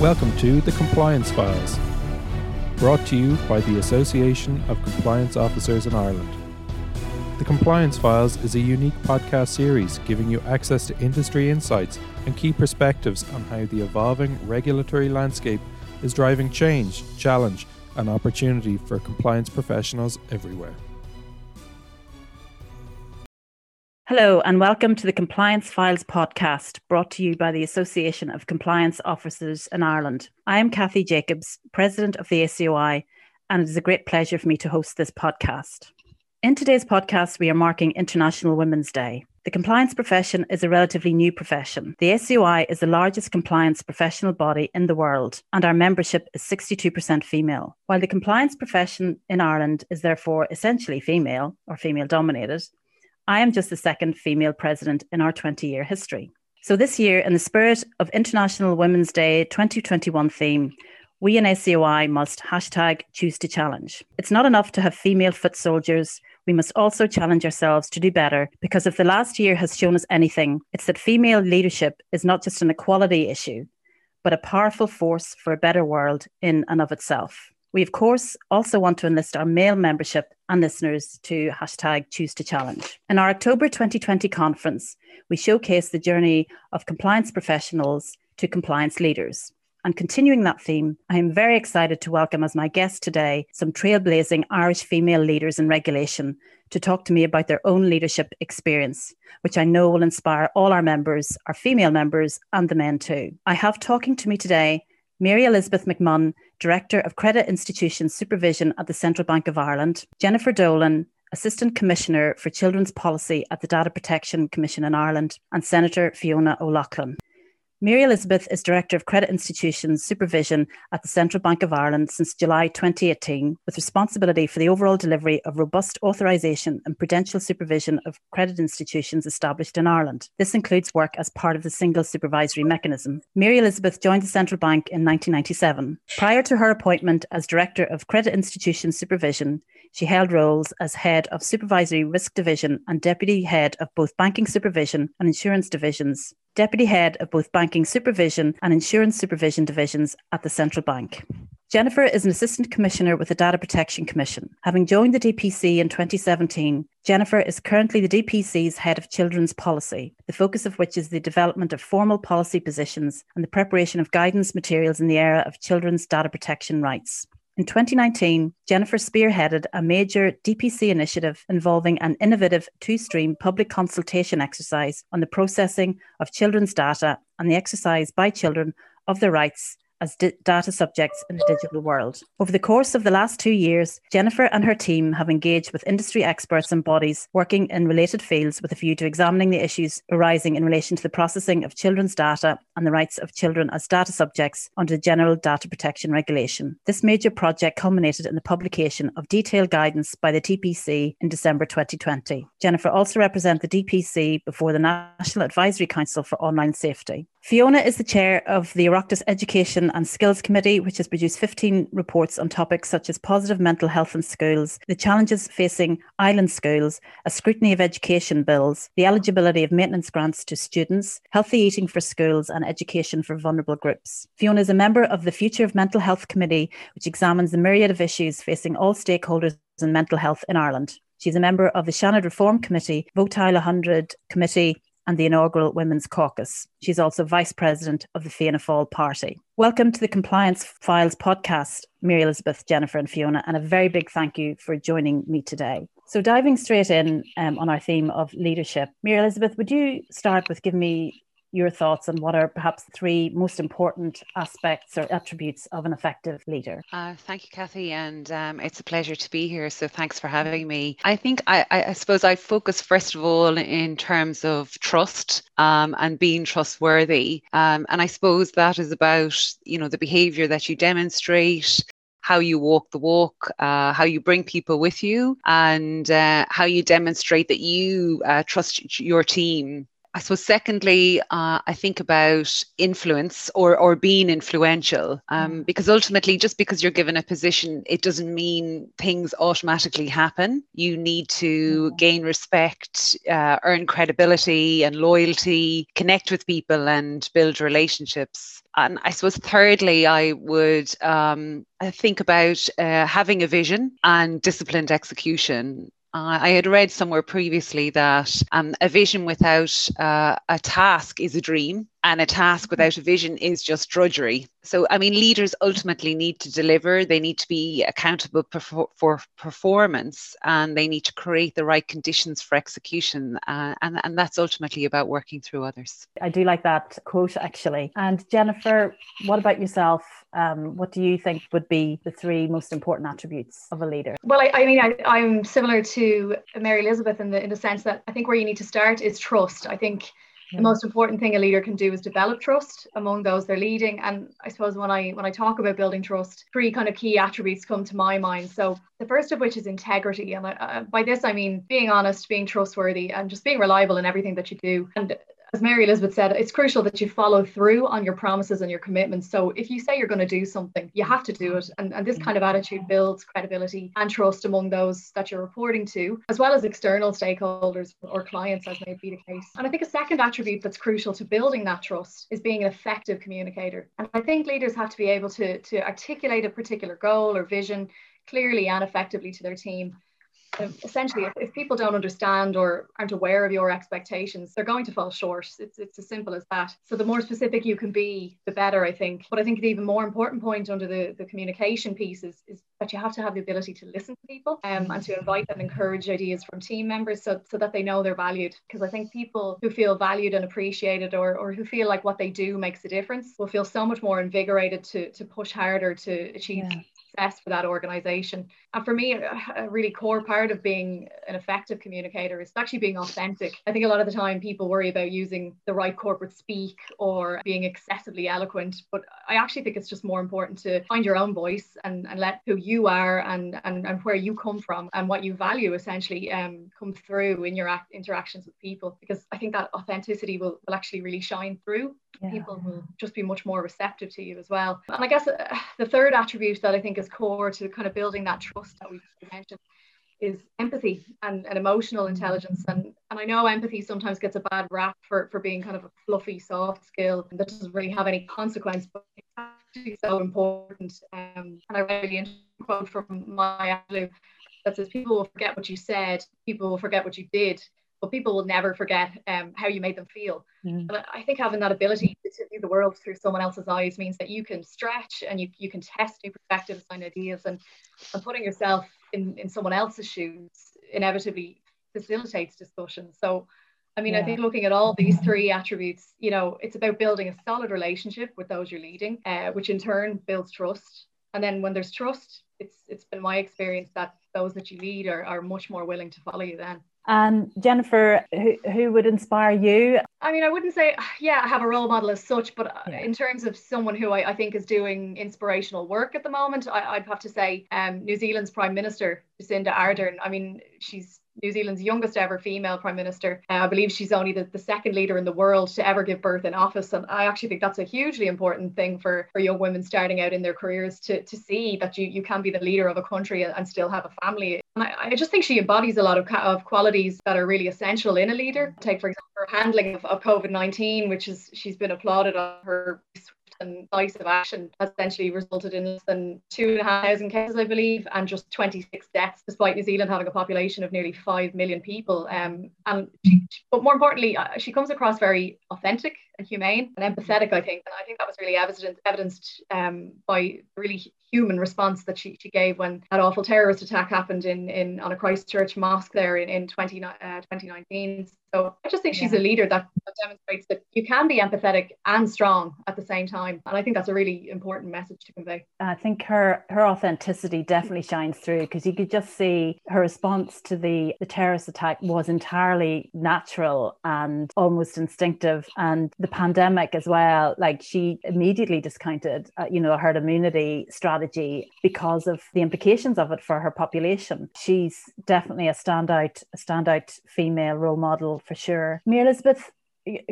Welcome to the Compliance Files, brought to you by the Association of Compliance Officers in Ireland. The Compliance Files is a unique podcast series giving you access to industry insights and key perspectives on how the evolving regulatory landscape is driving change, challenge, and opportunity for compliance professionals everywhere. Hello, and welcome to the Compliance Files podcast brought to you by the Association of Compliance Officers in Ireland. I am Kathy Jacobs, President of the ACOI, and it is a great pleasure for me to host this podcast. In today's podcast, we are marking International Women's Day. The compliance profession is a relatively new profession. The ACOI is the largest compliance professional body in the world, and our membership is 62% female. While the compliance profession in Ireland is therefore essentially female or female dominated, I am just the second female president in our 20 year history. So, this year, in the spirit of International Women's Day 2021 theme, we in ACOI must hashtag choose to challenge. It's not enough to have female foot soldiers. We must also challenge ourselves to do better because if the last year has shown us anything, it's that female leadership is not just an equality issue, but a powerful force for a better world in and of itself. We, of course, also want to enlist our male membership and listeners to hashtag choose to challenge. In our October 2020 conference, we showcased the journey of compliance professionals to compliance leaders. And continuing that theme, I am very excited to welcome as my guest today some trailblazing Irish female leaders in regulation to talk to me about their own leadership experience, which I know will inspire all our members, our female members, and the men too. I have talking to me today Mary Elizabeth McMunn, Director of Credit Institution Supervision at the Central Bank of Ireland, Jennifer Dolan, Assistant Commissioner for Children's Policy at the Data Protection Commission in Ireland, and Senator Fiona O'Loughlin. Mary Elizabeth is Director of Credit Institutions Supervision at the Central Bank of Ireland since July 2018, with responsibility for the overall delivery of robust authorisation and prudential supervision of credit institutions established in Ireland. This includes work as part of the Single Supervisory Mechanism. Mary Elizabeth joined the Central Bank in 1997. Prior to her appointment as Director of Credit Institutions Supervision, she held roles as Head of Supervisory Risk Division and Deputy Head of both Banking Supervision and Insurance Divisions Deputy Head of both Banking Supervision and Insurance Supervision Divisions at the Central Bank. Jennifer is an Assistant Commissioner with the Data Protection Commission. Having joined the DPC in 2017, Jennifer is currently the DPC's Head of Children's Policy, the focus of which is the development of formal policy positions and the preparation of guidance materials in the area of children's data protection rights. In 2019, Jennifer spearheaded a major DPC initiative involving an innovative two stream public consultation exercise on the processing of children's data and the exercise by children of their rights as data subjects in a digital world. Over the course of the last two years, Jennifer and her team have engaged with industry experts and bodies working in related fields with a view to examining the issues arising in relation to the processing of children's data and the rights of children as data subjects under the General Data Protection Regulation. This major project culminated in the publication of detailed guidance by the DPC in December 2020. Jennifer also represents the DPC before the National Advisory Council for Online Safety. Fiona is the chair of the Oireachtas Education and Skills Committee, which has produced 15 reports on topics such as positive mental health in schools, the challenges facing island schools, a scrutiny of education bills, the eligibility of maintenance grants to students, healthy eating for schools, and education for vulnerable groups. Fiona is a member of the Future of Mental Health Committee, which examines the myriad of issues facing all stakeholders in mental health in Ireland. She's a member of the Seanad Reform Committee, Vótáil 100 Committee, and the inaugural Women's Caucus. She's also Vice President of the Fianna Fáil Party. Welcome to the Compliance Files podcast, Mary Elizabeth, Jennifer, and Fiona, and a very big thank you for joining me today. So, diving straight in um, on our theme of leadership, Mary Elizabeth, would you start with giving me your thoughts on what are perhaps three most important aspects or attributes of an effective leader. Uh, thank you, Kathy, and um, it's a pleasure to be here. So thanks for having me. I think I, I suppose I focus first of all in terms of trust um, and being trustworthy, um, and I suppose that is about you know the behaviour that you demonstrate, how you walk the walk, uh, how you bring people with you, and uh, how you demonstrate that you uh, trust your team I suppose, secondly, uh, I think about influence or, or being influential, um, mm. because ultimately, just because you're given a position, it doesn't mean things automatically happen. You need to mm. gain respect, uh, earn credibility and loyalty, connect with people, and build relationships. And I suppose, thirdly, I would um, think about uh, having a vision and disciplined execution. Uh, I had read somewhere previously that um, a vision without uh, a task is a dream, and a task without a vision is just drudgery. So, I mean, leaders ultimately need to deliver, they need to be accountable for, for performance, and they need to create the right conditions for execution. Uh, and, and that's ultimately about working through others. I do like that quote, actually. And Jennifer, what about yourself? Um, what do you think would be the three most important attributes of a leader? Well, I, I mean, I, am similar to Mary Elizabeth in the in the sense that I think where you need to start is trust. I think the most important thing a leader can do is develop trust among those they're leading. And i suppose when i when i talk about building trust three kind of key attributes come to my mind. So the first of which is integrity. And I, uh, by this i mean being honest being trustworthy and just being reliable in everything that you do. And as Mary Elizabeth said, it's crucial that you follow through on your promises and your commitments. So if you say you're going to do something, you have to do it. And, and this kind of attitude builds credibility and trust among those that you're reporting to, as well as external stakeholders or clients, as may be the case. And I think a second attribute that's crucial to building that trust is being an effective communicator. And I think leaders have to be able to, to articulate a particular goal or vision clearly and effectively to their team essentially, if, if, people don't understand or aren't aware of your expectations, they're going to fall short. It's, it's as simple as that. So the more specific you can be, the better, I think. But I think the even more important point under the, the communication piece is, is that you have to have the ability to listen to people um, and to invite and encourage ideas from team members so, so that they know they're valued. Because I think people who feel valued and appreciated or, or who feel like what they do makes a difference will feel so much more invigorated to, to push harder to achieve yeah success for that organization. And for me, a really core part of being an effective communicator is actually being authentic. I think a lot of the time people worry about using the right corporate speak or being excessively eloquent, but I actually think it's just more important to find your own voice and, and let who you are and, and, and where you come from and what you value essentially um, come through in your act, interactions with people because I think that authenticity will, will actually really shine through yeah. people will just be much more receptive to you as well. And I guess uh, the third attribute that I think is core to kind of building that trust that we mentioned is empathy and, and emotional intelligence. And, and I know empathy sometimes gets a bad rap for, for being kind of a fluffy, soft skill that doesn't really have any consequence, but it's actually so important. Um, and I really quote from Maya Angelou that says, People will forget what you said, people will forget what you did, but people will never forget um, how you made them feel. Mm. And I think having that ability to view the world through someone else's eyes means that you can stretch and you, you can test new perspectives and ideas and, and putting yourself in, in someone else's shoes inevitably facilitates discussion. So, I mean, yeah. I think looking at all these three attributes, you know, it's about building a solid relationship with those you're leading, uh, which in turn builds trust. And then when there's trust, it's it's been my experience that those that you lead are, are much more willing to follow you then. And Jennifer, who, who would inspire you? I mean, I wouldn't say, yeah, I have a role model as such, but yeah. in terms of someone who I, I, think is doing inspirational work at the moment, I, would have to say um, New Zealand's Prime Minister, Jacinda Ardern. I mean, she's New Zealand's youngest ever female prime minister. Uh, I believe she's only the, the second leader in the world to ever give birth in office. And I actually think that's a hugely important thing for, for young women starting out in their careers to, to see that you, you can be the leader of a country and still have a family. And I, I just think she embodies a lot of, of qualities that are really essential in a leader. Take, for example, her handling of, of COVID 19, which is she's been applauded on her and vice of action has essentially resulted in less than two and a half thousand cases, I believe, and just 26 deaths, despite New Zealand having a population of nearly 5 million people. Um, and she, but more importantly, uh, she comes across very authentic and humane and empathetic, I think. And I think that was really evident, evidenced um, by really human response that she, she gave when that awful terrorist attack happened in, in on a Christchurch mosque there in, in 20, uh, 2019. So I just think she's a leader that, that, demonstrates that you can be empathetic and strong at the same time. And I think that's a really important message to convey. I think her her authenticity definitely shines through because you could just see her response to the, the terrorist attack was entirely natural and almost instinctive. And the pandemic as well, like she immediately discounted, uh, you know, herd immunity strategy because of the implications of it for her population. She's definitely a standout, a standout female role model for sure. Mary Elizabeth,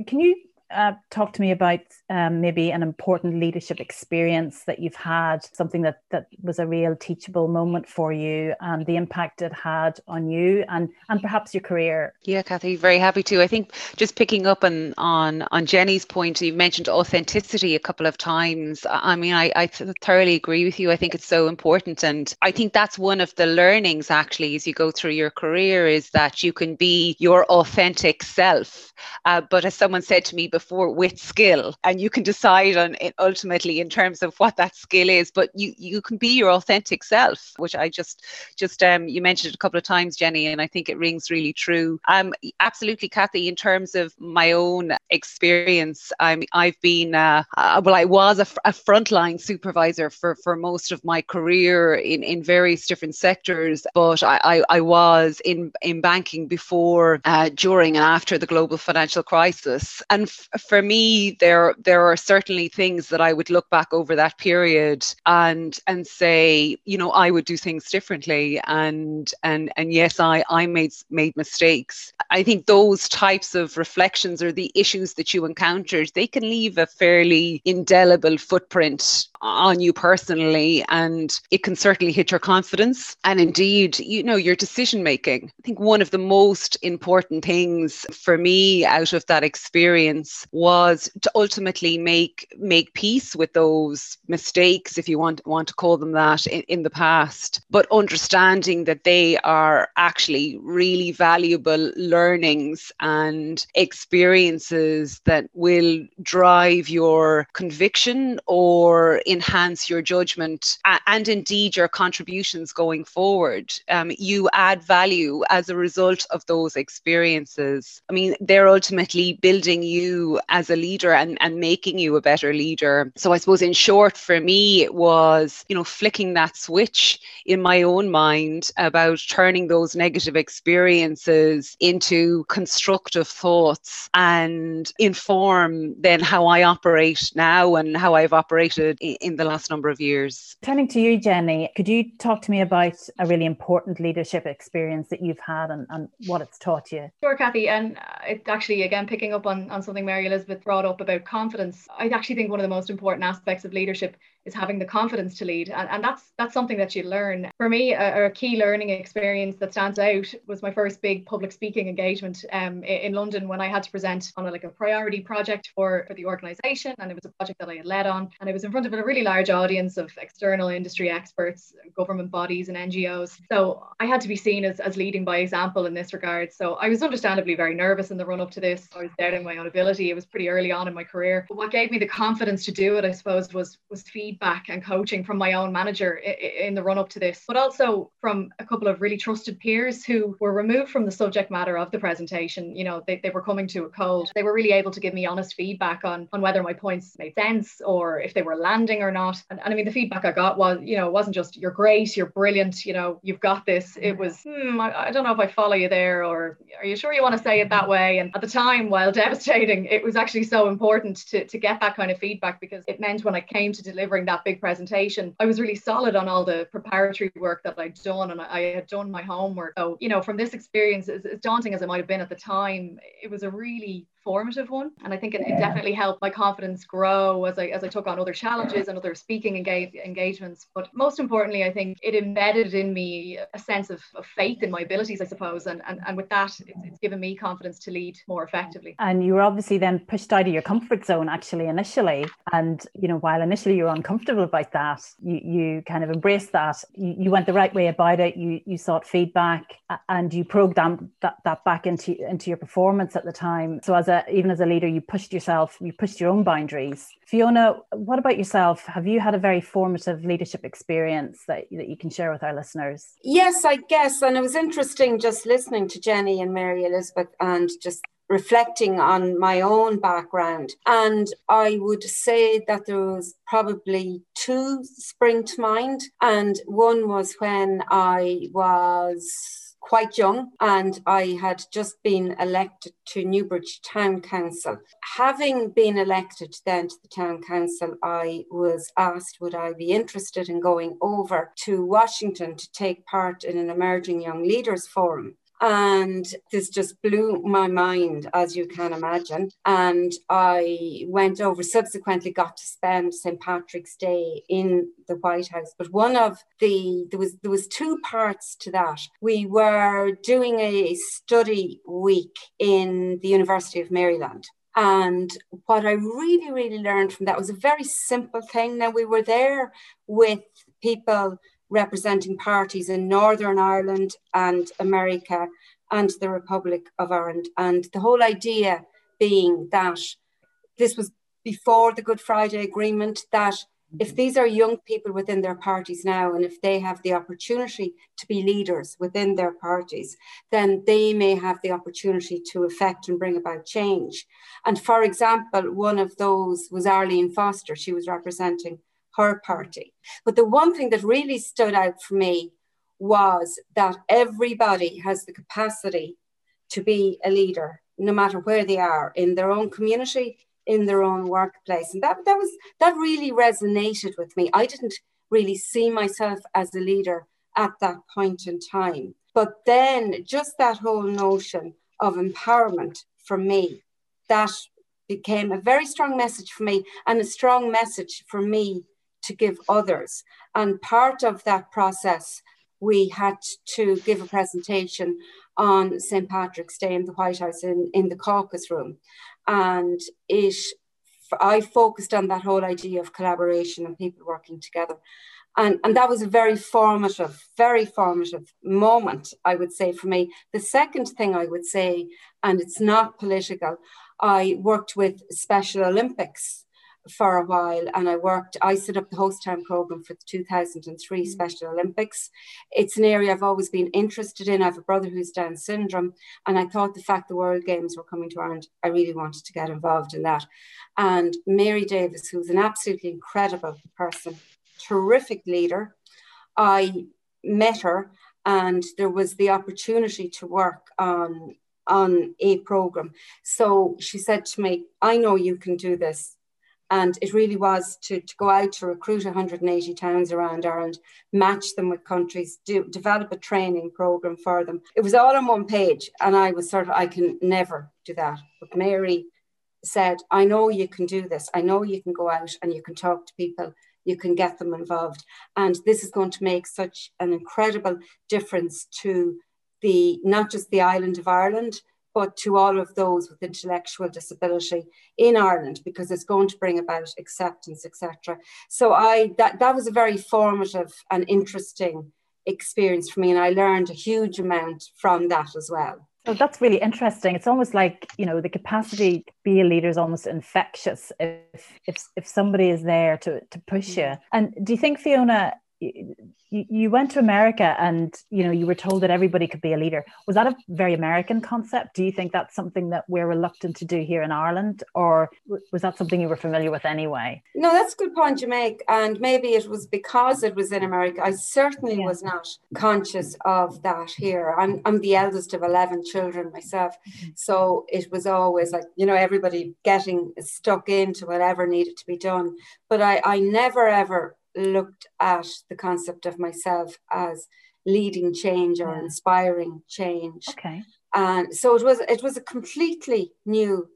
can you uh, talk to me about um, maybe an important leadership experience that you've had, something that that was a real teachable moment for you, and the impact it had on you and and perhaps your career. Yeah, Kathy, very happy to. I think just picking up on on on Jenny's point, you mentioned authenticity a couple of times. I mean, I I thoroughly agree with you. I think it's so important, and I think that's one of the learnings actually as you go through your career is that you can be your authentic self. Uh, but as someone said to me before for with skill and you can decide on it ultimately in terms of what that skill is but you you can be your authentic self which i just just um you mentioned it a couple of times jenny and i think it rings really true. Um absolutely kathy in terms of my own experience i'm i've been uh, uh well i was a, a frontline supervisor for for most of my career in in various different sectors but i i, I was in in banking before uh, during and after the global financial crisis. And for me, there there are certainly things that I would look back over that period and and say, you know, I would do things differently, and and and yes, I I made made mistakes. I think those types of reflections or the issues that you encountered, they can leave a fairly indelible footprint on you personally and it can certainly hit your confidence. And indeed you know your decision making i think one of the most important things for me out of that experience was to ultimately make make peace with those mistakes if you want want to call them that in, in the past. But understanding that they are actually really valuable learnings and experiences that will drive your conviction or enhance your judgment and indeed your contributions going forward. Um, you add value as a result of those experiences. I mean, they're ultimately building you as a leader and, and making you a better leader. So I suppose in short for me it was, you know, flicking that switch in my own mind about turning those negative experiences into constructive thoughts and inform then how I operate now and how I've operated the last number of years. Turning to you, Jenny, could you talk to me about a really important leadership experience that you've had and, and what it's taught you? Sure, Kathy. And uh, it actually, again, picking up on, on something Mary Elizabeth brought up about confidence, I actually think one of the most important aspects of leadership is having the confidence to lead. And, and that's that's something that you learn. For me a, a key learning experience that stands out was my first big public speaking engagement um, in london when i had to present on a, like a priority project for, for the organization and it was a project that i had led on. And it was in front of a really large audience of external industry experts government bodies and ngos so i had to be seen as, as leading by example in this regard. So i was understandably very nervous in the run up to this. I was doubting my own ability. It was pretty early on in my career. But what gave me the confidence to do it i suppose was was feed feedback and coaching from my own manager in the run up to this, but also from a couple of really trusted peers who were removed from the subject matter of the presentation. You know, they, they were coming to a cold. They were really able to give me honest feedback on, on whether my points made sense or if they were landing or not. And, and I mean, the feedback I got was, you know, it wasn't just you're great, you're brilliant, you know, you've got this. It was, hmm, I, I don't know if I follow you there or are you sure you want to say it that way? And at the time, while devastating, it was actually so important to, to get that kind of feedback because it meant when I came to delivering delivering that big presentation, I was really solid on all the preparatory work that I'd done and I had done my homework. So, you know, from this experience, as, as daunting as it might have been at the time, it was a really formative one. And I think it, it, definitely helped my confidence grow as I as I took on other challenges and other speaking engage, engagements. But most importantly, I think it embedded in me a sense of, of faith in my abilities, I suppose. And and, and with that, it's, it's given me confidence to lead more effectively. And you were obviously then pushed out of your comfort zone actually initially. And you know, while initially you were uncomfortable about that, you you kind of embraced that. You, you went the right way about it. You you sought feedback and you programmed that, that back into into your performance at the time. So as a even as a leader, you pushed yourself, you pushed your own boundaries. Fiona, what about yourself? Have you had a very formative leadership experience that, that you can share with our listeners? Yes, I guess. And it was interesting just listening to Jenny and Mary Elizabeth and just reflecting on my own background. And I would say that there was probably two spring to mind. And one was when I was quite young and I had just been elected to Newbridge Town Council. Having been elected then to the Town Council, I was asked would I be interested in going over to Washington to take part in an Emerging Young Leaders Forum. And this just blew my mind, as you can imagine. And I went over, subsequently got to spend St. Patrick's Day in the White House. But one of the there was there was two parts to that. We were doing a study week in the University of Maryland. And what I really, really learned from that was a very simple thing. Now, we were there with people representing parties in Northern Ireland and America and the Republic of Ireland. And the whole idea being that this was before the Good Friday Agreement, that if mm-hmm. these are young people within their parties now, and if they have the opportunity to be leaders within their parties, then they may have the opportunity to affect and bring about change. And for example, one of those was Arlene Foster. She was representing her party. But the one thing that really stood out for me was that everybody has the capacity to be a leader, no matter where they are in their own community, in their own workplace. And that, that was that really resonated with me. I didn't really see myself as a leader at that point in time. But then just that whole notion of empowerment for me, that became a very strong message for me and a strong message for me to give others. And part of that process, we had to give a presentation on St. Patrick's Day in the White House in, in the caucus room and it I focused on that whole idea of collaboration and people working together. And, and that was a very formative, very formative moment, I would say, for me. The second thing I would say, and it's not political, I worked with Special Olympics for a while and I worked, I set up the host town program for the 2003 mm. Special Olympics. It's an area I've always been interested in. I have a brother who's Down syndrome and I thought the fact the World Games were coming to Ireland, I really wanted to get involved in that. And Mary Davis, who's an absolutely incredible person, terrific leader, I met her and there was the opportunity to work on on a program. So she said to me, I know you can do this and it really was to, to go out to recruit 180 towns around Ireland, match them with countries, do, develop a training program for them. It was all on one page. And I was sort of, I can never do that. But Mary said, I know you can do this. I know you can go out and you can talk to people you can get them involved. And this is going to make such an incredible difference to the not just the island of Ireland, but to all of those with intellectual disability in Ireland because it's going to bring about acceptance, etc. So I that that was a very formative and interesting experience for me, and I learned a huge amount from that as well. Oh, that's really interesting. It's almost like you know the capacity to be a leader is almost infectious if if if somebody is there to to push you. Mm-hmm. And do you think Fiona you, went to America and you know you were told that everybody could be a leader. Was that a very American concept? Do you think that's something that we're reluctant to do here in Ireland, or was that something you were familiar with anyway? No, that's a good point you make, and maybe it was because it was in America. I certainly yeah. was not conscious of that here. I'm I'm the eldest of eleven children myself, mm-hmm. so it was always like you know everybody getting stuck into whatever needed to be done. But I I never ever looked at the concept of myself as leading change or yeah. inspiring change. Okay. And so it was it was a completely new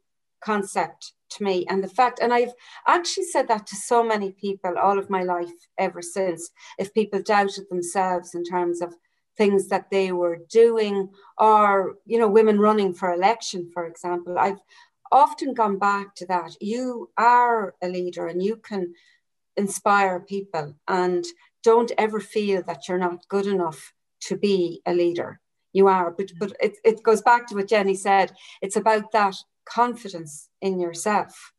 concept to me. And the fact, and I've actually said that to so many people all of my life ever since. If people doubted themselves in terms of things that they were doing, or you know, women running for election, for example, I've often gone back to that. You are a leader and you can inspire people and don't ever feel that you're not good enough to be a leader. You are, but but it, it goes back to what Jenny said. It's about that confidence in yourself.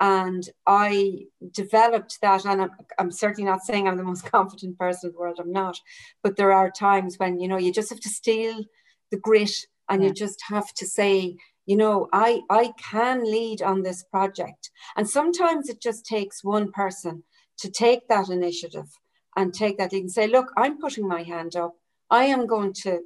And I developed that, and I'm, I'm certainly not saying I'm the most confident person in the world. I'm not, but there are times when you know you just have to steal the grit, and yeah. you just have to say, you know i i can lead on this project and sometimes it just takes one person to take that initiative and take that and say, look, I'm putting my hand up. I am going to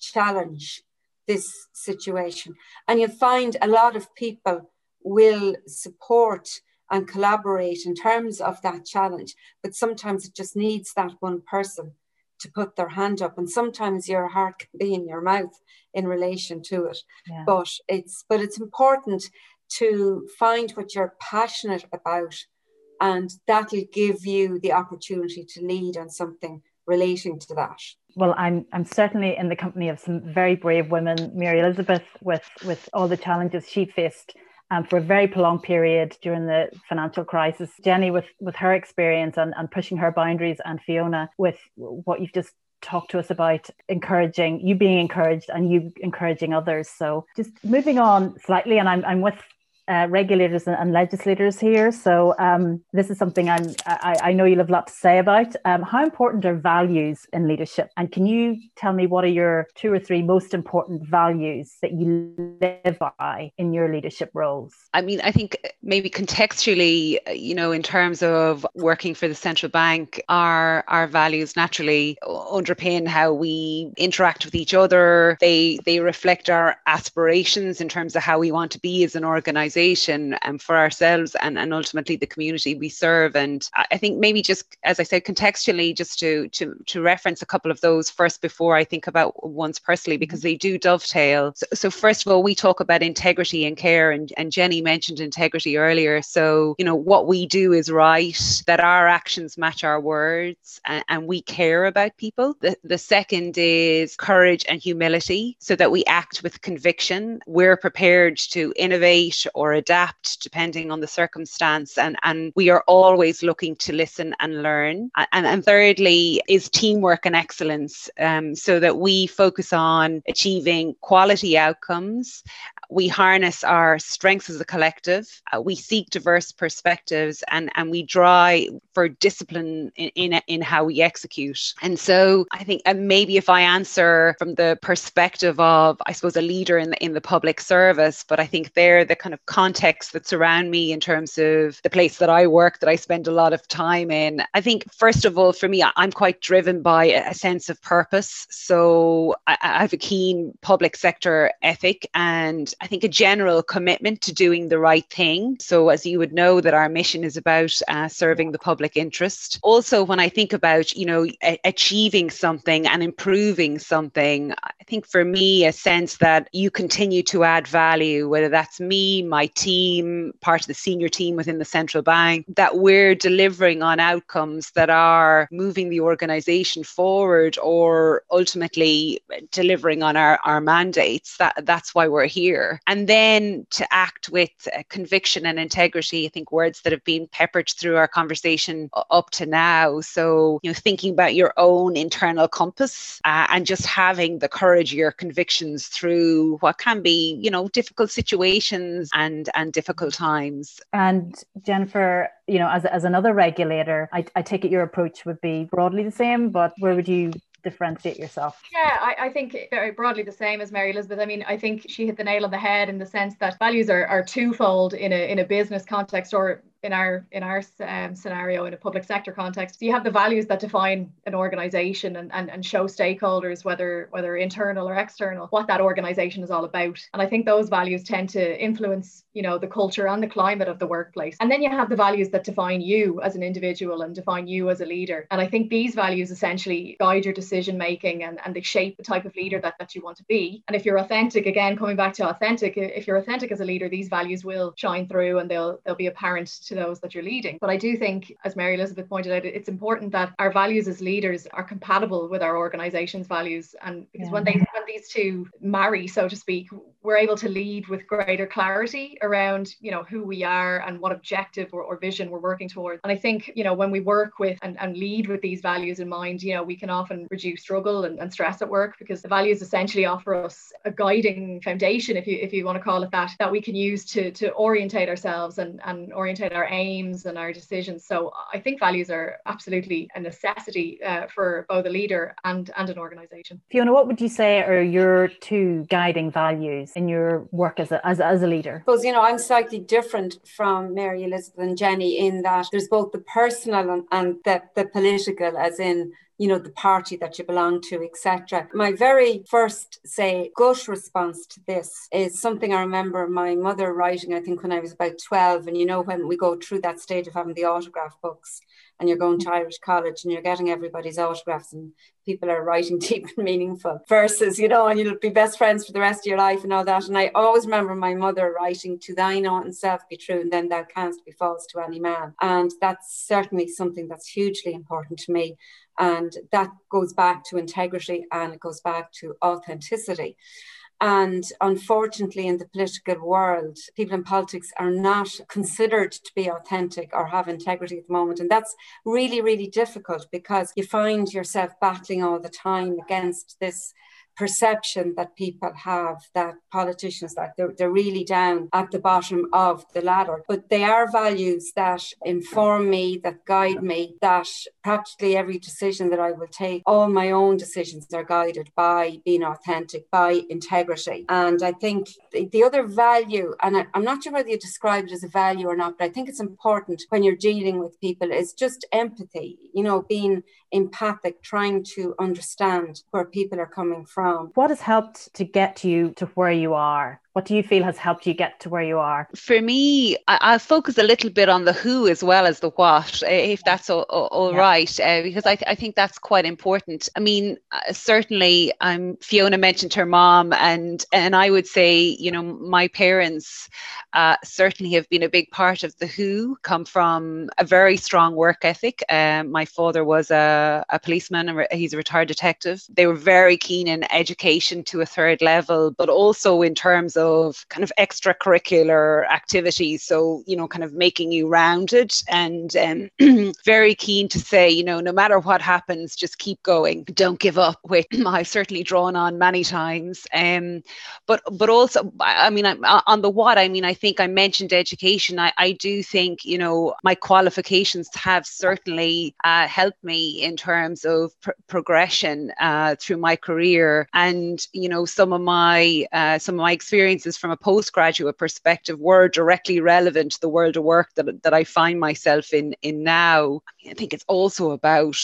challenge this situation. And you'll find a lot of people will support and collaborate in terms of that challenge. But sometimes it just needs that one person to put their hand up and sometimes your heart can be in your mouth in relation to it yeah. but it's but it's important to find what you're passionate about and that'll give you the opportunity to lead on something relating to that well i'm i'm certainly in the company of some very brave women mary elizabeth with with all the challenges she faced um, for a very prolonged period during the financial crisis. Jenny, with, with her experience and, and pushing her boundaries, and Fiona, with what you've just talked to us about encouraging you being encouraged and you encouraging others. So just moving on slightly, and I'm, I'm with uh, regulators and, and, legislators here. So um, this is something I'm, I, I, know you'll have a lot to say about. Um, how important are values in leadership? And can you tell me what are your two or three most important values that you live by in your leadership roles? I mean, I think maybe contextually, you know, in terms of working for the central bank, our our values naturally underpin how we interact with each other. They they reflect our aspirations in terms of how we want to be as an organization organization and for ourselves and, and ultimately the community we serve. And I think maybe just as I said, contextually, just to to to reference a couple of those first before I think about ones personally, mm-hmm. because they do dovetail. So, so first of all, we talk about integrity and care, and, and Jenny mentioned integrity earlier. So, you know, what we do is right, that our actions match our words, and, and we care about people. The, the second is courage and humility, so that we act with conviction. We're prepared to innovate or or adapt depending on the circumstance. And, and we are always looking to listen and learn. And, and thirdly, is teamwork and excellence um, so that we focus on achieving quality outcomes we harness our strengths as a collective, uh, we seek diverse perspectives, and, and we drive for discipline in, in, in how we execute. And so I think maybe if I answer from the perspective of, I suppose, a leader in the, in the public service, but I think they're the kind of context that surround me in terms of the place that I work, that I spend a lot of time in. I think, first of all, for me, I'm quite driven by a sense of purpose. So I, I have a keen public sector ethic and I think, a general commitment to doing the right thing. So, as you would know, that our mission is about uh, serving the public interest. Also, when I think about, you know, a- achieving something and improving something, I think for me, a sense that you continue to add value, whether that's me, my team, part of the senior team within the central bank, that we're delivering on outcomes that are moving the organization forward or ultimately delivering on our, our mandates. That, that's why we're here and then to act with conviction and integrity i think words that have been peppered through our conversation up to now so you know thinking about your own internal compass uh, and just having the courage your convictions through what can be you know difficult situations and and difficult times and jennifer you know as, as another regulator I, I take it your approach would be broadly the same but where would you differentiate yourself? Yeah, I, I, think very broadly the same as Mary Elizabeth. I mean, I think she hit the nail on the head in the sense that values are, are twofold in a in a business context or in our in our um, scenario in a public sector context you have the values that define an organization and, and, and show stakeholders whether whether internal or external what that organization is all about. And i think those values tend to influence you know the culture and the climate of the workplace. And then you have the values that define you as an individual and define you as a leader. And i think these values essentially guide your decision making and, and they shape the type of leader that, that you want to be. And if you're authentic again coming back to authentic if you're authentic as a leader these values will shine through and they'll they'll be apparent to those that you're leading. But I do think, as Mary Elizabeth pointed out, it's important that our values as leaders are compatible with our organization's values. And because yeah. when they when these two marry, so to speak, we're able to lead with greater clarity around, you know, who we are and what objective or, or vision we're working towards. And I think, you know, when we work with and, and lead with these values in mind, you know, we can often reduce struggle and, and stress at work because the values essentially offer us a guiding foundation, if you if you want to call it that, that we can use to to orientate ourselves and, and orientate our aims and our decisions. So I think values are absolutely a necessity uh, for both a leader and, and an organization. Fiona, what would you say are your two guiding values in your work as a, as, as a leader? Because, you know, I'm slightly different from Mary Elizabeth and Jenny in that there's both the personal and, and the, the political, as in you know the party that you belong to etc my very first say gut response to this is something i remember my mother writing i think when i was about 12 and you know when we go through that stage of having the autograph books and you're going to irish college and you're getting everybody's autographs and people are writing deep and meaningful verses, you know, and you'll be best friends for the rest of your life and all that. And I always remember my mother writing, To thine own self be true, and then thou canst be false to any man. And that's certainly something that's hugely important to me. And that goes back to integrity and it goes back to authenticity. And unfortunately, in the political world, people in politics are not considered to be authentic or have integrity at the moment. And that's really, really difficult because you find yourself battling all the time against this perception that people have that politicians that they're, they're really down at the bottom of the ladder. But they are values that inform me that guide me that practically every decision that i will take all my own decisions are guided by being authentic by integrity. And i think the, the other value and I, i'm not sure whether you describe it as a value or not but i think it's important when you're dealing with people is just empathy you know being empathic trying to understand where people are coming from Um, what has helped to get you to where you are? What do you feel has helped you get to where you are? For me, I, will focus a little bit on the who as well as the what, if that's all, all yeah. right, uh, because I, th- I think that's quite important. I mean, uh, certainly, um, Fiona mentioned her mom, and and I would say, you know, my parents uh, certainly have been a big part of the who. Come from a very strong work ethic. Um, my father was a, a policeman, and he's a retired detective. They were very keen in education to a third level, but also in terms of of kind of extracurricular activities. So, you know, kind of making you rounded and um, very keen to say, you know, no matter what happens, just keep going. Don't give up, which I've certainly drawn on many times. Um, but, but also, I mean, on the what, I mean, I think I mentioned education. I, I do think, you know, my qualifications have certainly uh, helped me in terms of pr- progression uh, through my career. And, you know, some of my, uh, some of my experience experiences from a postgraduate perspective were directly relevant to the world of work that, that I find myself in in now. I think it's also about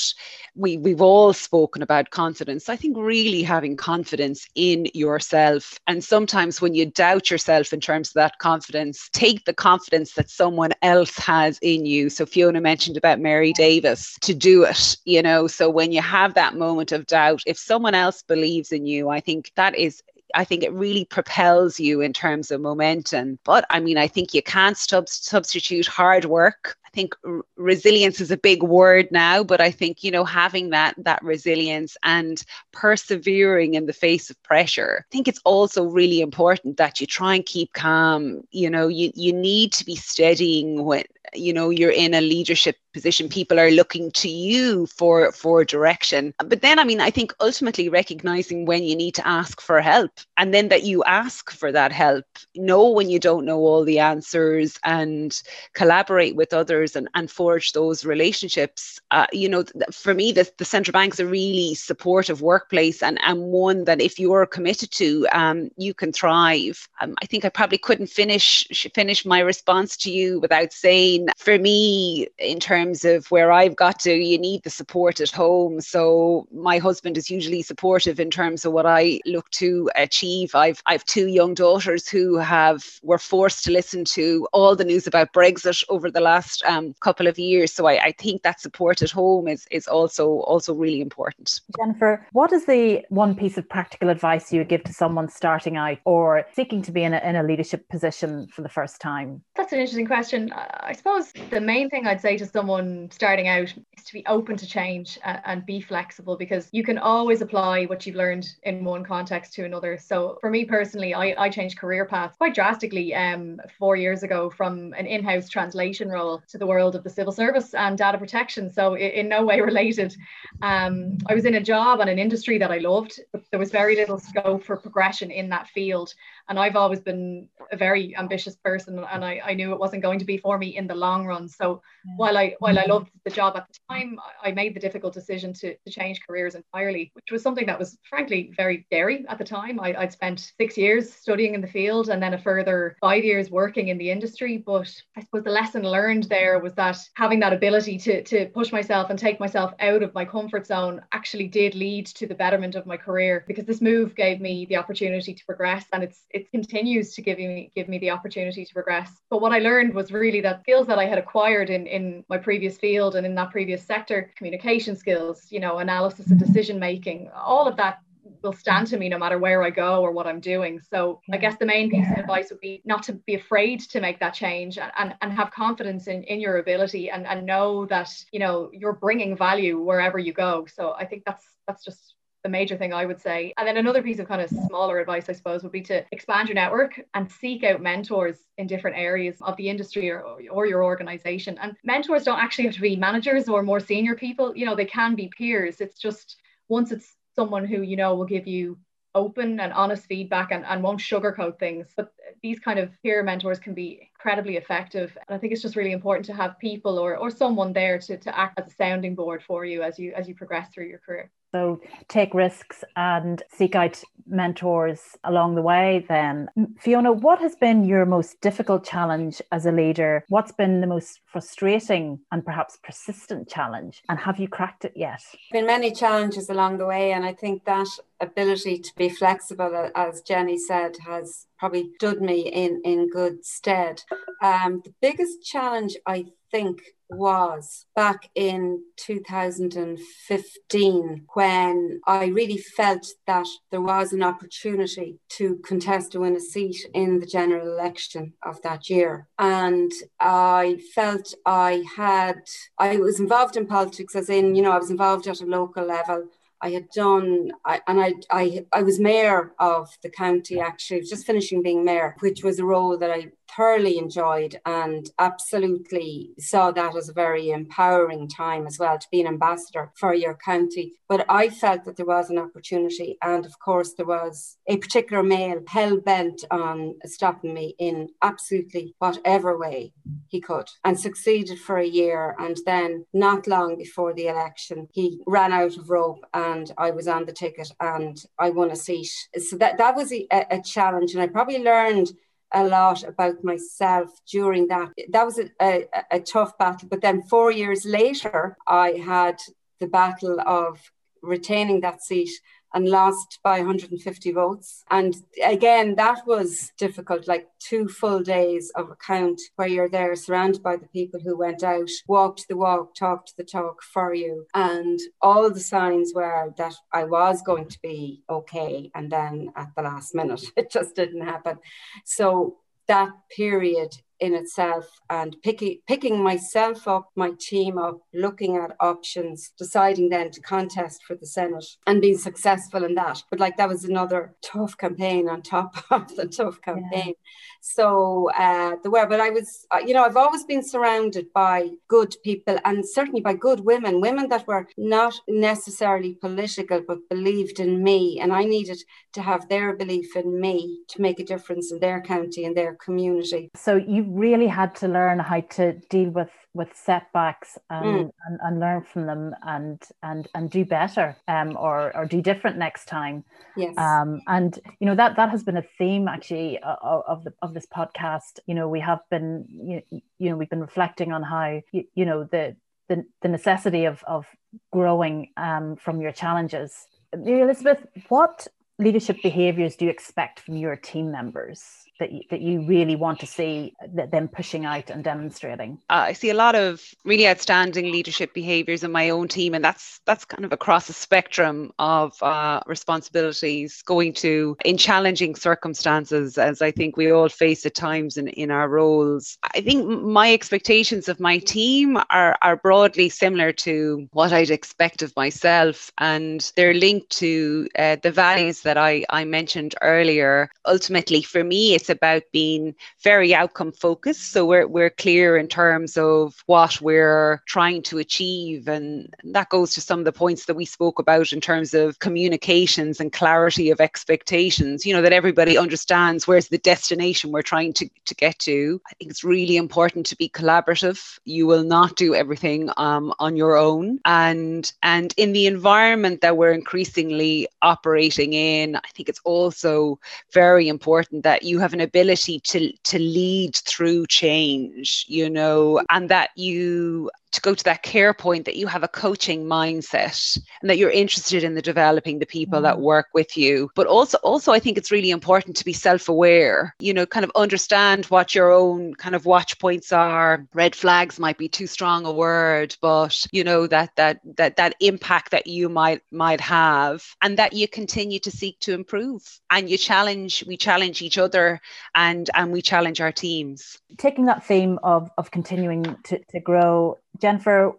we we've all spoken about confidence. I think really having confidence in yourself. And sometimes when you doubt yourself in terms of that confidence, take the confidence that someone else has in you. So Fiona mentioned about Mary Davis to do it, you know. So when you have that moment of doubt, if someone else believes in you, I think that is I think it really propels you in terms of momentum. But I mean, I think you can't sub- substitute hard work. I think r- resilience is a big word now, but I think you know having that that resilience and persevering in the face of pressure. I think it's also really important that you try and keep calm. You know, you you need to be steadying when you know you're in a leadership position people are looking to you for for direction. But then i mean i think ultimately recognizing when you need to ask for help and then that you ask for that help know when you don't know all the answers and collaborate with others and, and forge those relationships. Uh, you know for me the, the central bank's a really supportive workplace and, and one that if you're committed to um, you can thrive. Um, i think i probably couldn't finish finish my response to you without saying for me in terms terms of where I've got to, you need the support at home. So my husband is usually supportive in terms of what I look to achieve. I've I've two young daughters who have were forced to listen to all the news about Brexit over the last um, couple of years. So I, I think that support at home is is also also really important. Jennifer, what is the one piece of practical advice you would give to someone starting out or seeking to be in a, in a leadership position for the first time? That's an interesting question. I suppose the main thing I'd say to someone starting out is to be open to change and, and be flexible because you can always apply what you've learned in one context to another. So for me personally, I, I changed career paths quite drastically um, four years ago from an in-house translation role to the world of the civil service and data protection. So in, in no way related. Um, I was in a job and an industry that I loved, but there was very little scope for progression in that field. And I've always been a very ambitious person and I, I knew it wasn't going to be for me in the long run. So yeah. while I while I loved the job at the time, I made the difficult decision to, to change careers entirely, which was something that was frankly very scary at the time. I, would spent six years studying in the field and then a further five years working in the industry. But I suppose the lesson learned there was that having that ability to, to push myself and take myself out of my comfort zone actually did lead to the betterment of my career because this move gave me the opportunity to progress. And it's it continues to give me give me the opportunity to progress. But what I learned was really that skills that I had acquired in in my previous field and in that previous sector, communication skills, you know, analysis and mm-hmm. decision making, all of that will stand to me no matter where I go or what I'm doing. So I guess the main piece of advice would be not to be afraid to make that change and, and, and have confidence in, in your ability and, and know that, you know, you're bringing value wherever you go. So I think that's that's just the major thing I would say. And then another piece of kind of smaller advice, I suppose, would be to expand your network and seek out mentors in different areas of the industry or, or your organization. And mentors don't actually have to be managers or more senior people, you know, they can be peers. It's just once it's someone who you know will give you open and honest feedback and, and won't sugarcoat things. But these kind of peer mentors can be incredibly effective. And I think it's just really important to have people or, or someone there to, to act as a sounding board for you as you as you progress through your career. So take risks and seek out mentors along the way then. Fiona, what has been your most difficult challenge as a leader? What's been the most frustrating and perhaps persistent challenge? And have you cracked it yet? Been many challenges along the way, and I think that ability to be flexible, as Jenny said, has probably stood me in in good stead. Um, the biggest challenge I think was back in 2015 when I really felt that there was an opportunity to contest to win a seat in the general election of that year. And I felt I had, I was involved in politics, as in, you know, I was involved at a local level. I had done, I, and I, I, I was mayor of the county actually, just finishing being mayor, which was a role that I thoroughly enjoyed and absolutely saw that as a very empowering time as well to be an ambassador for your county. But I felt that there was an opportunity, and of course, there was a particular male hell bent on stopping me in absolutely whatever way he could and succeeded for a year. And then, not long before the election, he ran out of rope and I was on the ticket and I won a seat. So that, that was a, a challenge. And I probably learned a lot about myself during that. That was a, a, a, tough battle. But then four years later, I had the battle of retaining that seat and lost by 150 votes. And again, that was difficult, like two full days of a count where you're there surrounded by the people who went out, walked the walk, talked the talk for you. And all the signs were that I was going to be okay. And then at the last minute, it just didn't happen. So that period in itself and picking picking myself up, my team up, looking at options, deciding then to contest for the Senate and being successful in that. But like that was another tough campaign on top of the tough campaign. Yeah. So uh, the were, but I was, uh, you know, I've always been surrounded by good people and certainly by good women, women that were not necessarily political but believed in me, and I needed to have their belief in me to make a difference in their county and their community. So you really had to learn how to deal with with setbacks and, mm. and, and, learn from them and and and do better um, or or do different next time. Yes. Um, and you know that that has been a theme actually of, of the of this podcast. You know we have been you, you know we've been reflecting on how you, you know the the, the necessity of of growing um, from your challenges. Elizabeth, what leadership behaviors do you expect from your team members? That you, that you really want to see them pushing out and demonstrating? Uh, I see a lot of really outstanding leadership behaviours in my own team, and that's that's kind of across a spectrum of uh, responsibilities going to in challenging circumstances, as I think we all face at times in, in our roles. I think my expectations of my team are, are broadly similar to what I'd expect of myself, and they're linked to uh, the values that I, I mentioned earlier. Ultimately, for me, it's it's about being very outcome focused. So we're, we're clear in terms of what we're trying to achieve. And that goes to some of the points that we spoke about in terms of communications and clarity of expectations, you know, that everybody understands where's the destination we're trying to, to get to. I think it's really important to be collaborative. You will not do everything um, on your own. And, and in the environment that we're increasingly operating in, I think it's also very important that you have an ability to to lead through change you know and that you to go to that care point that you have a coaching mindset and that you're interested in the developing the people that mm. work with you. But also, also I think it's really important to be self-aware, you know, kind of understand what your own kind of watch points are. Red flags might be too strong a word, but you know, that that that that impact that you might might have and that you continue to seek to improve and you challenge we challenge each other and and we challenge our teams taking that theme of of continuing to, to grow jennifer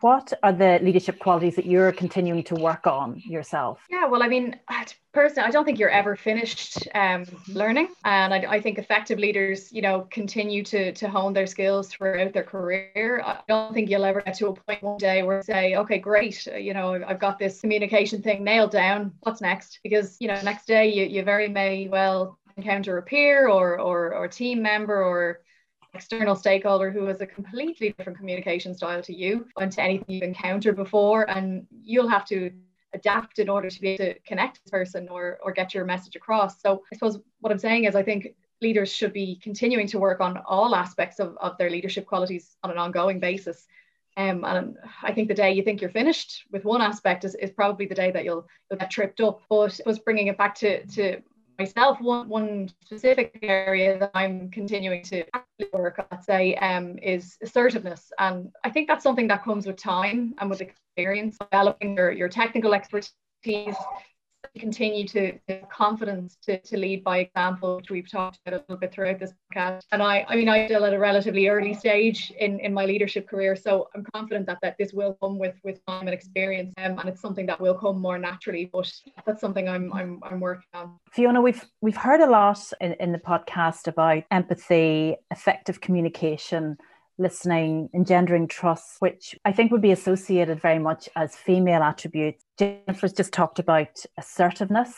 what are the leadership qualities that you're continuing to work on yourself? Yeah, well, I mean, personally, I don't think you're ever finished um, learning, and I, I, think effective leaders, you know, continue to to hone their skills throughout their career. I don't think you'll ever get to a point one day where say, okay, great, you know, I've got this communication thing nailed down. What's next? Because you know, next day you you very may well encounter a peer or or or team member or external stakeholder who has a completely different communication style to you and to anything you've encountered before. And you'll have to adapt in order to be able to connect this person or or get your message across. So i suppose what i'm saying is i think leaders should be continuing to work on all aspects of, of their leadership qualities on an ongoing basis. Um, and I think the day you think you're finished with one aspect is, is probably the day that you'll, you'll get tripped up. But was bringing it back to, to myself, one, one specific area that I'm continuing to work, let's say, um, is assertiveness. And I think that's something that comes with time and with experience, developing your, your technical expertise, continue to confidence to, to lead by example, which we've talked about a little bit throughout this podcast. And I, I mean, I'm still at a relatively early stage in, in my leadership career, so I'm confident that, that this will come with with time and experience, um, and it's something that will come more naturally. But that's something I'm I'm, I'm working on. Fiona, we've we've heard a lot in, in the podcast about empathy, effective communication listening, engendering trust, which I think would be associated very much as female attributes. Jennifer's just talked about assertiveness,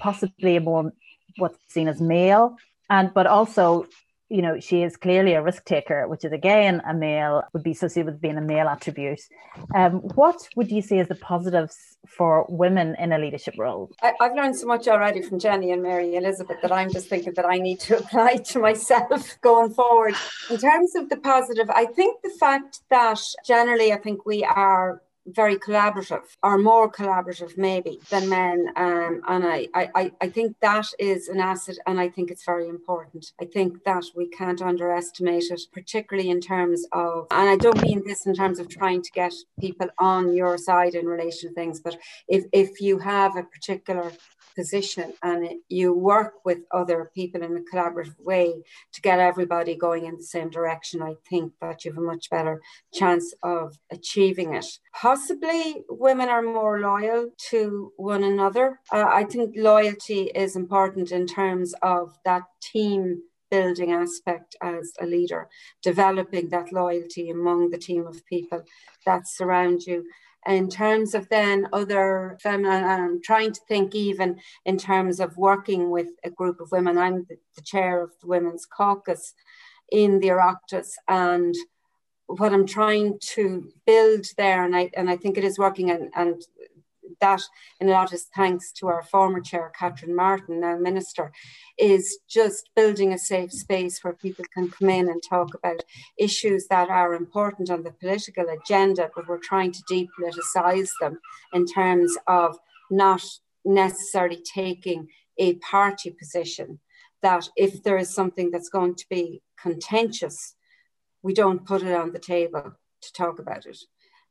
possibly a more what's seen as male, and but also you know, she is clearly a risk taker, which is again a male, would be associated with being a male attribute. Um, what would you say as the positives for women in a leadership role? I, have learned so much already from Jenny and Mary Elizabeth that I'm just thinking that I need to apply to myself going forward. In terms of the positive, I think the fact that generally I think we are very collaborative or more collaborative maybe than men um, and I, I i think that is an asset and i think it's very important. I think that we can't underestimate it particularly in terms of and i don't mean this in terms of trying to get people on your side in relation to things but if if you have a particular position and you work with other people in a collaborative way to get everybody going in the same direction, I think that you have a much better chance of achieving it. Possibly women are more loyal to one another. Uh, I think loyalty is important in terms of that team building aspect as a leader, developing that loyalty among the team of people that surround you in terms of then other feminine, I'm trying to think even in terms of working with a group of women. I'm the, the chair of the Women's Caucus in the Oireachtas, and what I'm trying to build there, and I and I think it is working, and, and that in a lot is thanks to our former chair, Catherine Martin, now minister, is just building a safe space where people can come in and talk about issues that are important on the political agenda, but we're trying to depoliticize them in terms of not necessarily taking a party position. That if there is something that's going to be contentious, we don't put it on the table to talk about it.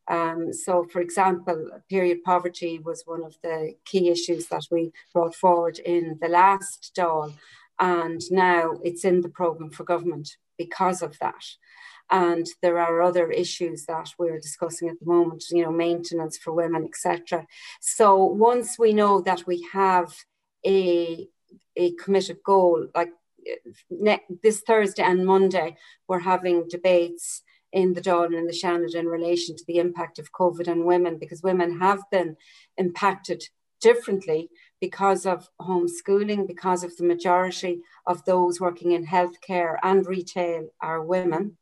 Um, so, for example, period poverty was one of the key issues that we brought forward in the last Dáil, and now it's in the programme for government because of that. And there are other issues that we're discussing at the moment, you know, maintenance for women, etc. So once we know that we have a a committed goal, like this Thursday and Monday, we're having debates in the Dáil and the Seanad in relation to the impact of COVID on women, because women have been impacted differently because of homeschooling, because of the majority of those working in healthcare and retail are women,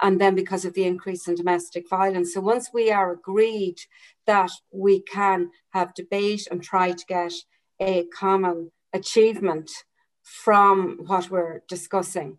and then because of the increase in domestic violence. So once we are agreed that we can have debate and try to get a common achievement from what we're discussing,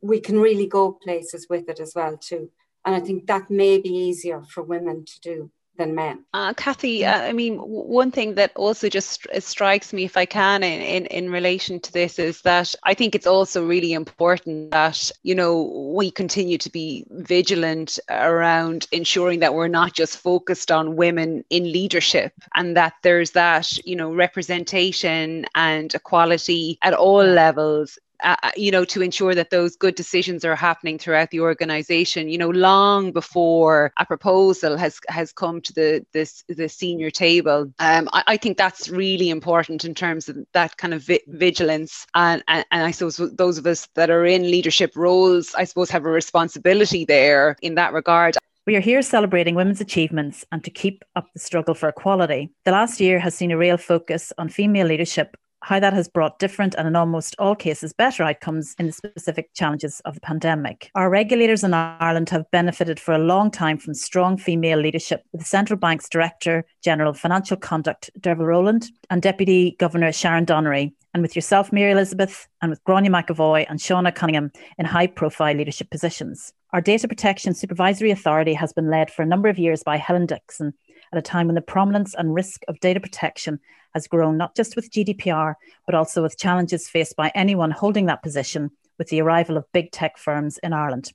we can really go places with it as well too. And I think that may be easier for women to do than men. Uh, Kathy, uh, I mean, one thing that also just strikes me, if I can, in, in, in relation to this, is that I think it's also really important that, you know, we continue to be vigilant around ensuring that we're not just focused on women in leadership and that there's that, you know, representation and equality at all levels uh, uh, you know, to ensure that those good decisions are happening throughout the organization, you know, long before a proposal has has come to the this the senior table. Um, I, I, think that's really important in terms of that kind of vi- vigilance. And, and, and I suppose those of us that are in leadership roles, I suppose, have a responsibility there in that regard. We are here celebrating women's achievements and to keep up the struggle for equality. The last year has seen a real focus on female leadership how that has brought different and in almost all cases better outcomes in the specific challenges of the pandemic. Our regulators in Ireland have benefited for a long time from strong female leadership with the central bank's Director General of Financial Conduct, Derville Rowland, and Deputy Governor Sharon Donnery, and with yourself, Mary Elizabeth, and with Gráinne McEvoy and Seána Cunningham in high profile leadership positions. Our Data Protection Supervisory Authority has been led for a number of years by Helen Dixon at a time when the prominence and risk of data protection has grown not just with GDPR, but also with challenges faced by anyone holding that position with the arrival of big tech firms in Ireland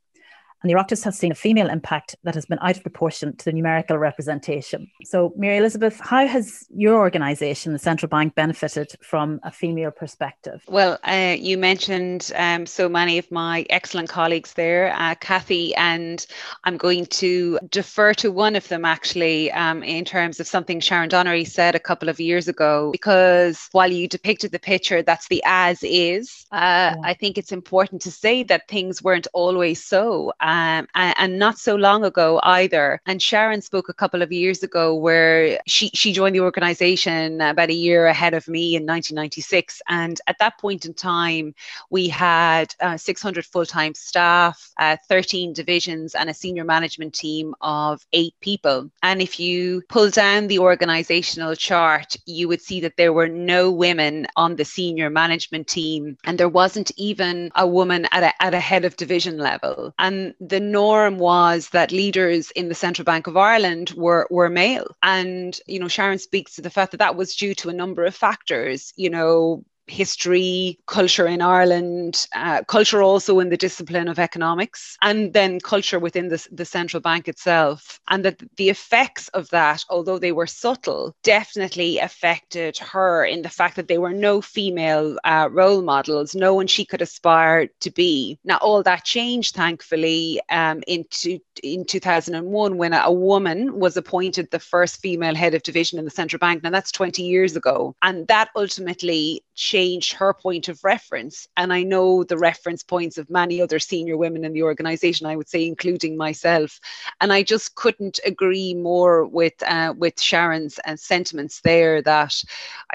and the Oireachtas has seen a female impact that has been out of proportion to the numerical representation. So, Mary Elizabeth, how has your organisation, the Central Bank, benefited from a female perspective? Well, uh, you mentioned um, so many of my excellent colleagues there, uh, Kathy, and I'm going to defer to one of them actually um, in terms of something Sharon Donnery said a couple of years ago, because while you depicted the picture that's the as is, uh, yeah. I think it's important to say that things weren't always so um, and, and, not so long ago either. And Sharon spoke a couple of years ago where she, she joined the organization about a year ahead of me in 1996. And at that point in time, we had uh, 600 full time staff, uh, 13 divisions, and a senior management team of eight people. And if you pull down the organizational chart, you would see that there were no women on the senior management team, and there wasn't even a woman at a, at a head of division level. And the norm was that leaders in the Central Bank of Ireland were, were male. And, you know, Sharon speaks to the fact that that was due to a number of factors, you know, history, culture in Ireland, uh, culture also in the discipline of economics, and then culture within the, the central bank itself. And that the effects of that, although they were subtle, definitely affected her in the fact that there were no female uh, role models, no one she could aspire to be. Now, all that changed, thankfully, um, into, in 2001 when a, a woman was appointed the first female head of division in the central bank. Now, that's 20 years ago. And that ultimately changed changed her point of reference. And I know the reference points of many other senior women in the organization, I would say, including myself. And I just couldn't agree more with, uh, with Sharon's uh, sentiments there that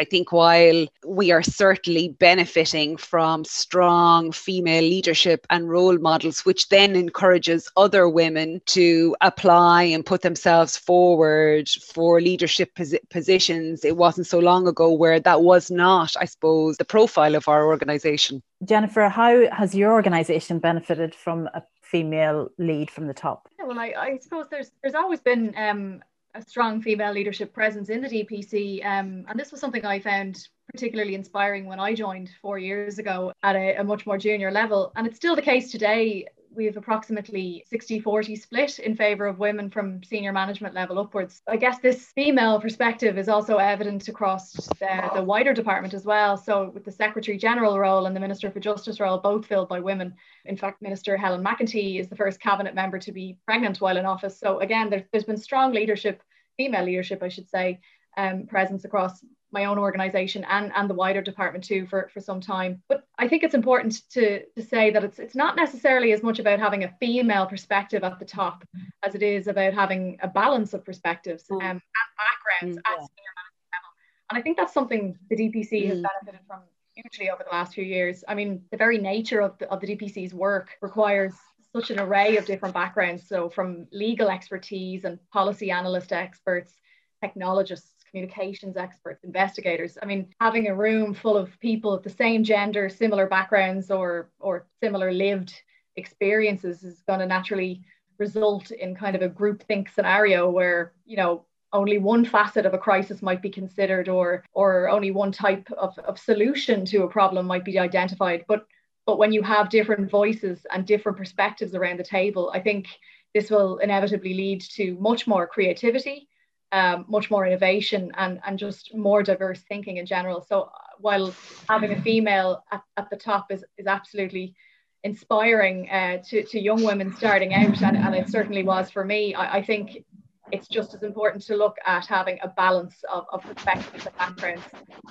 I think while we are certainly benefiting from strong female leadership and role models, which then encourages other women to apply and put themselves forward for leadership pos- positions, it wasn't so long ago where that was not, I suppose, the profile of our organisation. Jennifer, how has your organisation benefited from a female lead from the top? Yeah, well, I, I, suppose there's there's always been um, a strong female leadership presence in the DPC, um, and this was something I found particularly inspiring when I joined four years ago at a, a much more junior level, and it's still the case today we have approximately 60 40 split in favor of women from senior management level upwards. I guess this female perspective is also evident across the, the wider department as well. So, with the Secretary General role and the Minister for Justice role both filled by women. In fact, Minister Helen McEntee is the first cabinet member to be pregnant while in office. So, again, there, there's been strong leadership, female leadership, I should say, um, presence across my own organization and, and the wider department too for, for some time. But I think it's important to, to say that it's it's not necessarily as much about having a female perspective at the top as it is about having a balance of perspectives mm. um, and backgrounds mm, yeah. at senior management level. And I think that's something the DPC mm. has benefited from hugely over the last few years. I mean, the very nature of the, of the DPC's work requires such an array of different backgrounds. So from legal expertise and policy analyst experts, technologists, communications experts, investigators. I mean, having a room full of people of the same gender, similar backgrounds, or or similar lived experiences is going to naturally result in kind of a group think scenario where you know only one facet of a crisis might be considered or or only one type of, of solution to a problem might be identified but but when you have different voices and different perspectives around the table i think this will inevitably lead to much more creativity um, much more innovation and, and just more diverse thinking in general. So uh, while having a female at, at the top is, is absolutely inspiring uh, to, to young women starting out, and, and it certainly was for me, I, I think it's just as important to look at having a balance of, of perspectives and backgrounds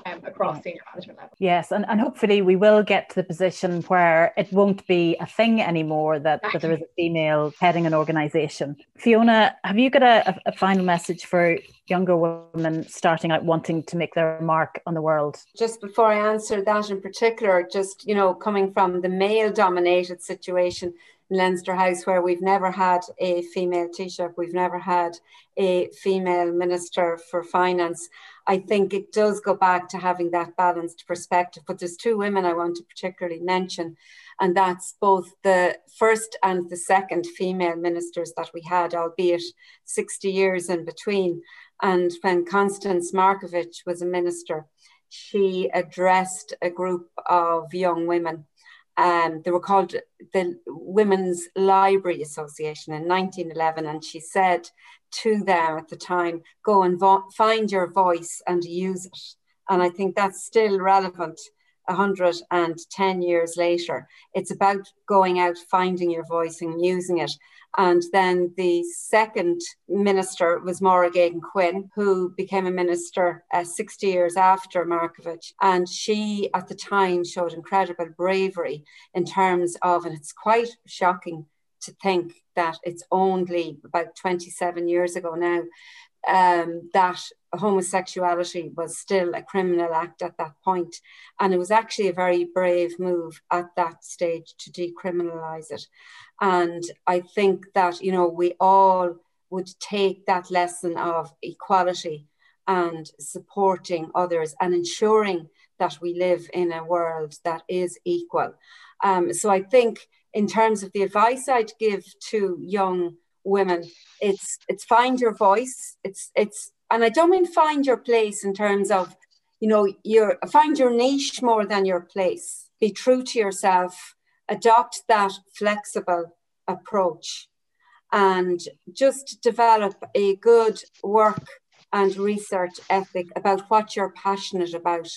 um, across senior management level. Yes, and, and hopefully we will get to the position where it won't be a thing anymore that, that there is a female heading an organisation. Fiona, have you got a, a final message for younger women starting out wanting to make their mark on the world? Just before I answer that in particular, just, you know, coming from the male dominated situation, Leinster House where we've never had a female Taoiseach, we've never had a female Minister for Finance. I think it does go back to having that balanced perspective. But there's two women I want to particularly mention, and that's both the first and the second female ministers that we had, albeit 60 years in between. And when Constance Markievicz was a minister, she addressed a group of young women um, they were called the Women's Library Association in 1911, and she said to them at the time, "Go and vo- find your voice and use it." And I think that's still relevant 110 years later. It's about going out, finding your voice, and using it. And then the second minister was Máire Geoghegan-Quinn, who became a minister uh, 60 years after Markievicz. And she, at the time, showed incredible bravery in terms of, and it's quite shocking to think that it's only about 27 years ago now um, that homosexuality was still a criminal act at that point. And it was actually a very brave move at that stage to decriminalize it. And I think that, you know, we all would take that lesson of equality and supporting others and ensuring that we live in a world that is equal. Um, so I think, in terms of the advice I'd give to young women, it's it's find your voice. It's it's and I don't mean find your place in terms of, you know, your find your niche more than your place. Be true to yourself adopt that flexible approach and just develop a good work and research ethic about what you're passionate about,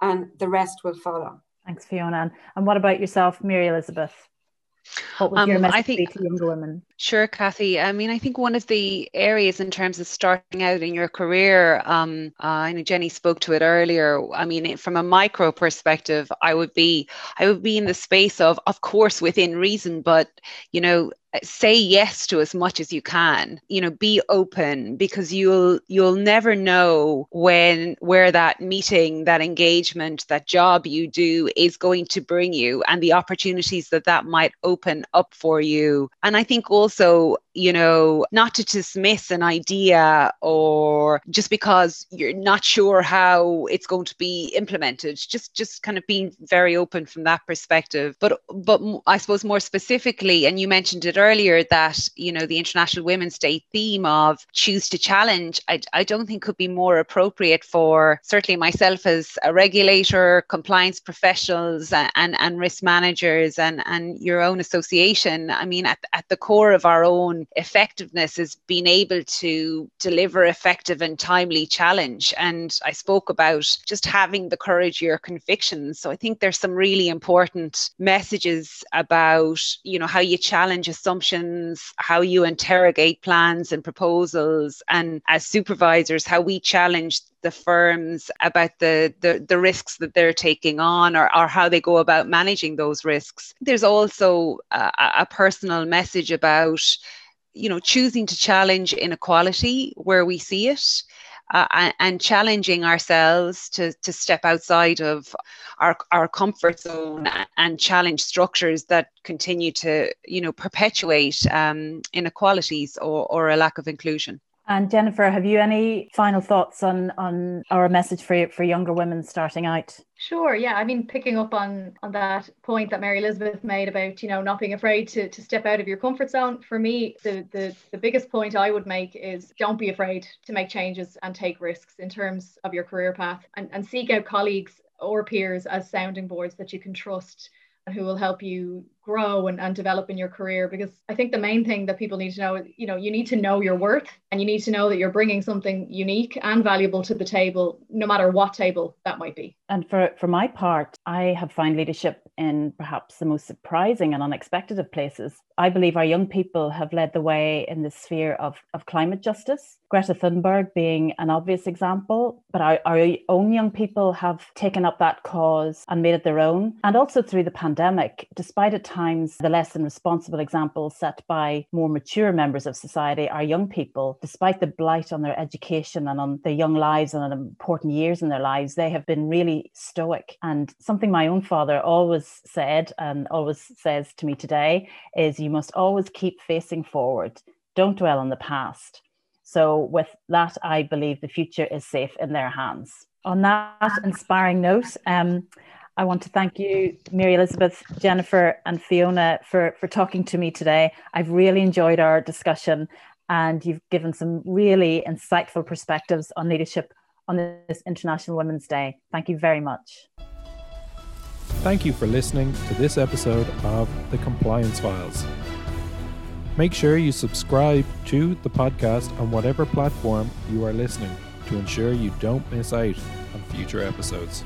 and the rest will follow. Thanks, Fiona. And what about yourself, Mary Elizabeth? What would um, your message I think, be to younger women? Sure, Kathy. I mean, I think one of the areas in terms of starting out in your career, um, uh, I know Jenny spoke to it earlier. I mean, from a micro perspective, I would be, I would be in the space of, of course, within reason, but you know, say yes to as much as you can you know be open because you'll you'll never know when where that meeting that engagement that job you do is going to bring you and the opportunities that that might open up for you and i think also you know, not to dismiss an idea or just because you're not sure how it's going to be implemented. Just just kind of being very open from that perspective. But but I suppose more specifically, and you mentioned it earlier that you know the International Women's Day theme of choose to challenge. I I don't think could be more appropriate for certainly myself as a regulator, compliance professionals, and and, and risk managers, and and your own association. I mean, at at the core of our own effectiveness is being able to deliver effective and timely challenge. And I spoke about just having the courage your convictions. So I think there's some really important messages about, you know, how you challenge assumptions, how you interrogate plans and proposals, and as supervisors, how we challenge the firms about the, the, the risks that they're taking on or, or how they go about managing those risks. There's also a, a personal message about you know, choosing to challenge inequality where we see it. Uh, and, challenging ourselves to, to step outside of our, our comfort zone and challenge structures that continue to you know perpetuate um, inequalities or, or a lack of inclusion And Jennifer, have you any final thoughts on on our message for for younger women starting out? Sure. Yeah. I mean, picking up on on that point that Mary Elizabeth made about you know not being afraid to to step out of your comfort zone. For me, the the the biggest point I would make is don't be afraid to make changes and take risks in terms of your career path and, and seek out colleagues or peers as sounding boards that you can trust and who will help you grow and, and develop in your career because i think the main thing that people need to know is you know you need to know your worth and you need to know that you're bringing something unique and valuable to the table no matter what table that might be. And for for my part i have found leadership in perhaps the most surprising and unexpected of places. I believe our young people have led the way in the sphere of, of climate justice greta thunberg being an obvious example but our, our own young people have taken up that cause and made it their own. And also through the pandemic despite it times the less than responsible examples set by more mature members of society are young people, despite the blight on their education and on their young lives and on important years in their lives, they have been really stoic. And something my own father always said and always says to me today is you must always keep facing forward. Don't dwell on the past. So, with that, I believe the future is safe in their hands. On that inspiring note, um, I want to thank you, Mary Elizabeth, Jennifer, and Fiona for, for talking to me today. I've really enjoyed our discussion, and you've given some really insightful perspectives on leadership on this International Women's Day. Thank you very much. Thank you for listening to this episode of The Compliance Files. Make sure you subscribe to the podcast on whatever platform you are listening to ensure you don't miss out on future episodes.